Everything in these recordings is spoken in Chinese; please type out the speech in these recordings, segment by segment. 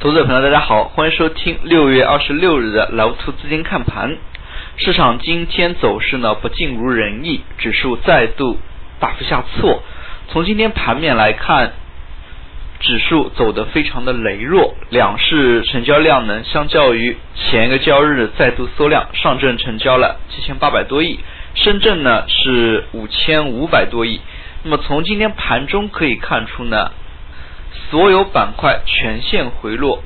投资者朋友，大家好，欢迎收听六月二十六日的老兔资金看盘。市场今天走势呢不尽如人意，指数再度大幅下挫。从今天盘面来看，指数走得非常的羸弱，两市成交量呢相较于前一个交易日再度缩量，上证成交了七千八百多亿，深圳呢是五千五百多亿。那么从今天盘中可以看出呢。所有板块全线回落，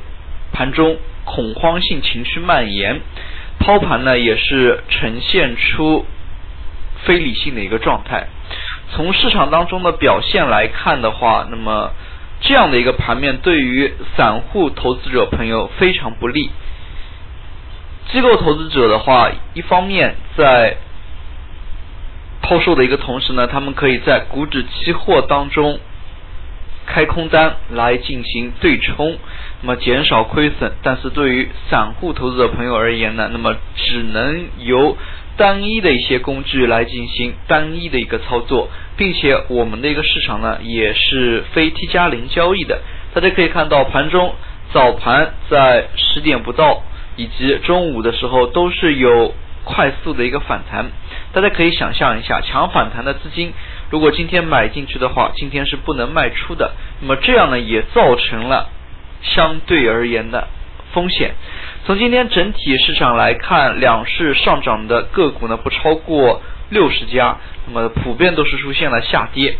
盘中恐慌性情绪蔓延，抛盘呢也是呈现出非理性的一个状态。从市场当中的表现来看的话，那么这样的一个盘面对于散户投资者朋友非常不利。机构投资者的话，一方面在抛售的一个同时呢，他们可以在股指期货当中。开空单来进行对冲，那么减少亏损。但是对于散户投资者朋友而言呢，那么只能由单一的一些工具来进行单一的一个操作，并且我们的一个市场呢也是非 T 加零交易的。大家可以看到，盘中早盘在十点不到以及中午的时候都是有快速的一个反弹。大家可以想象一下，强反弹的资金。如果今天买进去的话，今天是不能卖出的。那么这样呢，也造成了相对而言的风险。从今天整体市场来看，两市上涨的个股呢不超过六十家，那么普遍都是出现了下跌。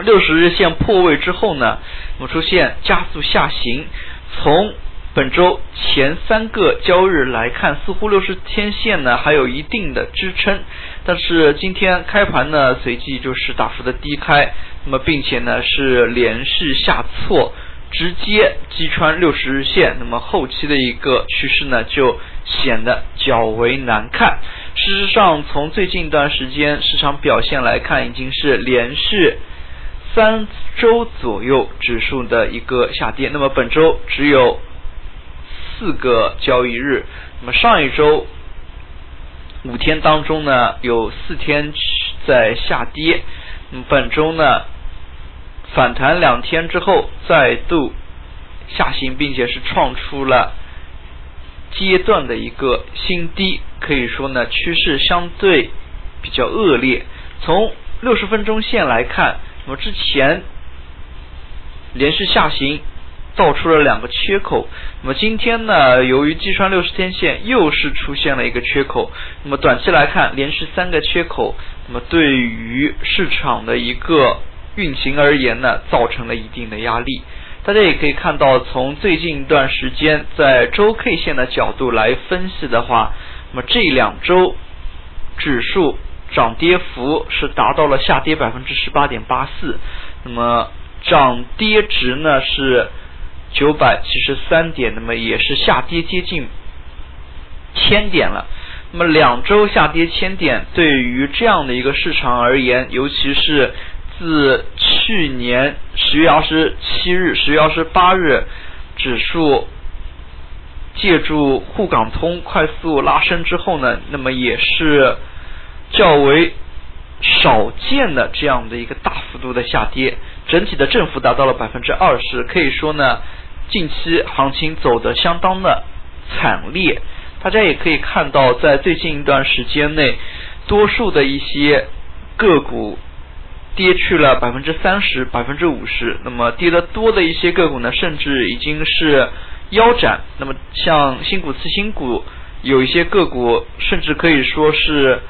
六十日线破位之后呢，那么出现加速下行，从。本周前三个交易日来看，似乎六十天线呢还有一定的支撑，但是今天开盘呢随即就是大幅的低开，那么并且呢是连续下挫，直接击穿六十日线，那么后期的一个趋势呢就显得较为难看。事实上，从最近一段时间市场表现来看，已经是连续三周左右指数的一个下跌，那么本周只有。四个交易日，那么上一周五天当中呢，有四天在下跌，那么本周呢反弹两天之后再度下行，并且是创出了阶段的一个新低，可以说呢趋势相对比较恶劣。从六十分钟线来看，那么之前连续下行。造出了两个缺口，那么今天呢，由于击穿六十天线，又是出现了一个缺口。那么短期来看，连续三个缺口，那么对于市场的一个运行而言呢，造成了一定的压力。大家也可以看到，从最近一段时间，在周 K 线的角度来分析的话，那么这两周指数涨跌幅是达到了下跌百分之十八点八四，那么涨跌值呢是。九百七十三点，那么也是下跌接近千点了。那么两周下跌千点，对于这样的一个市场而言，尤其是自去年十月二十七日、十月二十八日指数借助沪港通快速拉升之后呢，那么也是较为少见的这样的一个大幅度的下跌，整体的振幅达到了百分之二十，可以说呢。近期行情走得相当的惨烈，大家也可以看到，在最近一段时间内，多数的一些个股跌去了百分之三十、百分之五十。那么跌得多的一些个股呢，甚至已经是腰斩。那么像新股次新股，有一些个股甚至可以说是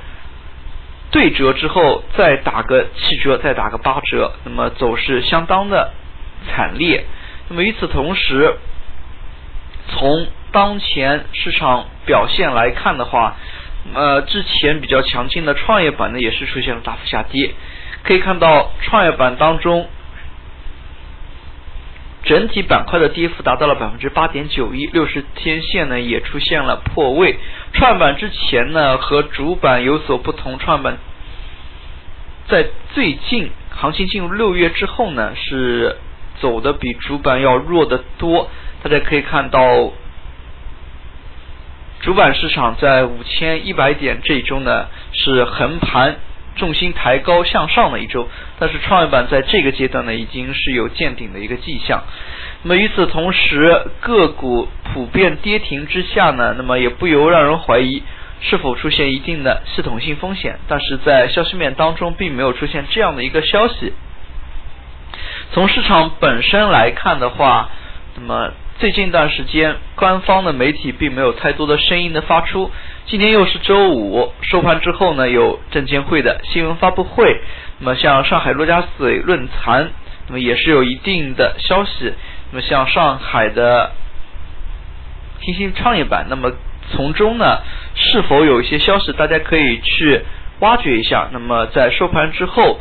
对折之后再打个七折，再打个八折，那么走势相当的惨烈。那么与此同时，从当前市场表现来看的话，呃，之前比较强劲的创业板呢，也是出现了大幅下跌。可以看到，创业板当中整体板块的跌幅达到了百分之八点九一，六十天线呢也出现了破位。创业板之前呢和主板有所不同，创业板在最近行情进入六月之后呢是。走的比主板要弱得多，大家可以看到，主板市场在五千一百点这一周呢是横盘重心抬高向上的一周，但是创业板在这个阶段呢，已经是有见顶的一个迹象。那么与此同时，个股普遍跌停之下呢，那么也不由让人怀疑是否出现一定的系统性风险。但是在消息面当中，并没有出现这样的一个消息。从市场本身来看的话，那么最近一段时间，官方的媒体并没有太多的声音的发出。今天又是周五，收盘之后呢，有证监会的新闻发布会。那么像上海陆家嘴论坛，那么也是有一定的消息。那么像上海的新兴创业板，那么从中呢，是否有一些消息，大家可以去挖掘一下。那么在收盘之后，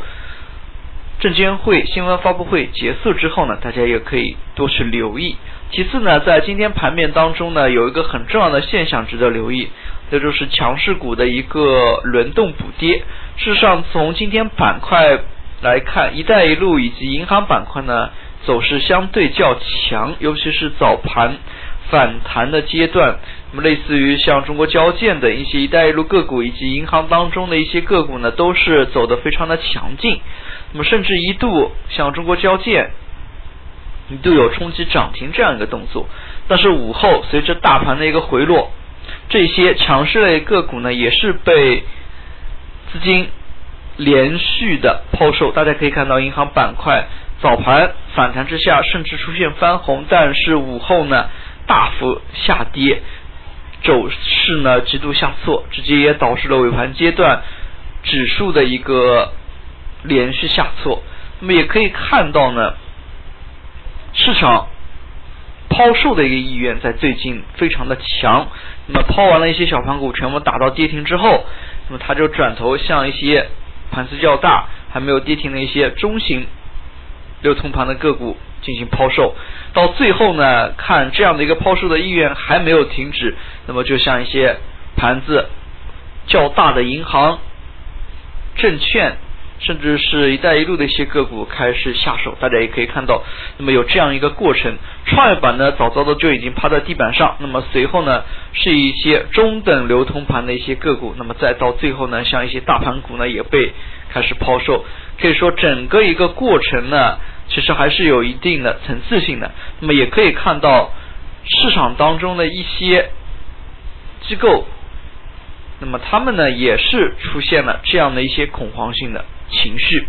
证监会新闻发布会结束之后呢，大家也可以多去留意。其次呢，在今天盘面当中呢，有一个很重要的现象值得留意。这就是强势股的一个轮动补跌。事实上，从今天板块来看，“一带一路”以及银行板块呢走势相对较强，尤其是早盘反弹的阶段。么，类似于像中国交建的一些“一带一路”个股，以及银行当中的一些个股呢，都是走得非常的强劲。那么，甚至一度像中国交建一度有冲击涨停这样一个动作。但是午后随着大盘的一个回落。这些强势类个股呢，也是被资金连续的抛售。大家可以看到，银行板块早盘反弹之下，甚至出现翻红，但是午后呢大幅下跌，走势呢极度下挫，直接也导致了尾盘阶段指数的一个连续下挫。那么也可以看到呢，市场。抛售的一个意愿在最近非常的强，那么抛完了一些小盘股，全部打到跌停之后，那么它就转头向一些盘子较大、还没有跌停的一些中型流通盘的个股进行抛售。到最后呢，看这样的一个抛售的意愿还没有停止，那么就像一些盘子较大的银行、证券。甚至是一带一路的一些个股开始下手，大家也可以看到，那么有这样一个过程。创业板呢，早早的就已经趴在地板上，那么随后呢，是一些中等流通盘的一些个股，那么再到最后呢，像一些大盘股呢，也被开始抛售。可以说，整个一个过程呢，其实还是有一定的层次性的。那么也可以看到，市场当中的一些机构，那么他们呢，也是出现了这样的一些恐慌性的。情绪，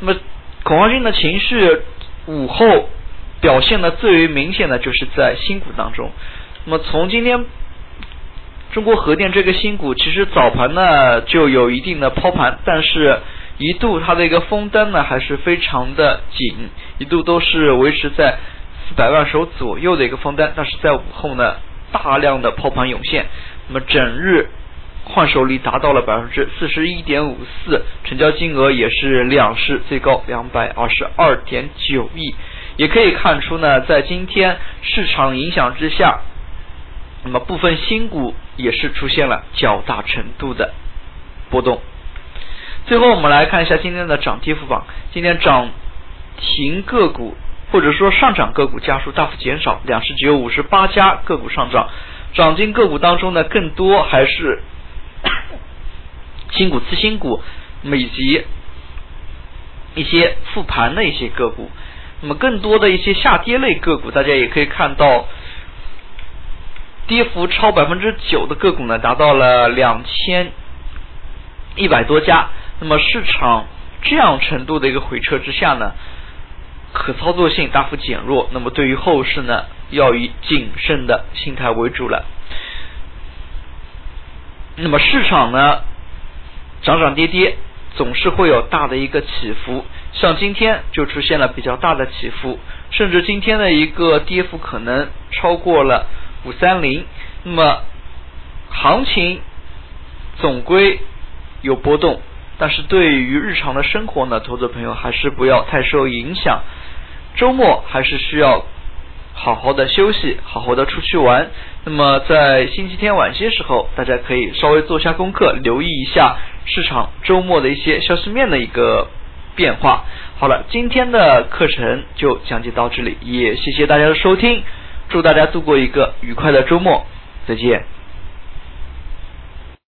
那么恐慌性的情绪午后表现的最为明显的就是在新股当中。那么从今天中国核电这个新股，其实早盘呢就有一定的抛盘，但是一度它的一个封单呢还是非常的紧，一度都是维持在四百万手左右的一个封单，但是在午后呢大量的抛盘涌现，那么整日。换手率达到了百分之四十一点五四，成交金额也是两市最高两百二十二点九亿。也可以看出呢，在今天市场影响之下，那么部分新股也是出现了较大程度的波动。最后我们来看一下今天的涨跌幅榜，今天涨停个股或者说上涨个股家数大幅减少，两市只有五十八家个股上涨，涨停个股当中呢，更多还是。新股、次新股，以及一些复盘的一些个股，那么更多的一些下跌类个股，大家也可以看到，跌幅超百分之九的个股呢，达到了两千一百多家。那么市场这样程度的一个回撤之下呢，可操作性大幅减弱。那么对于后市呢，要以谨慎的心态为主了。那么市场呢，涨涨跌跌，总是会有大的一个起伏。像今天就出现了比较大的起伏，甚至今天的一个跌幅可能超过了五三零。那么行情总归有波动，但是对于日常的生活呢，投资朋友还是不要太受影响。周末还是需要。好好的休息，好好的出去玩。那么在星期天晚些时候，大家可以稍微做下功课，留意一下市场周末的一些消息面的一个变化。好了，今天的课程就讲解到这里，也谢谢大家的收听，祝大家度过一个愉快的周末，再见。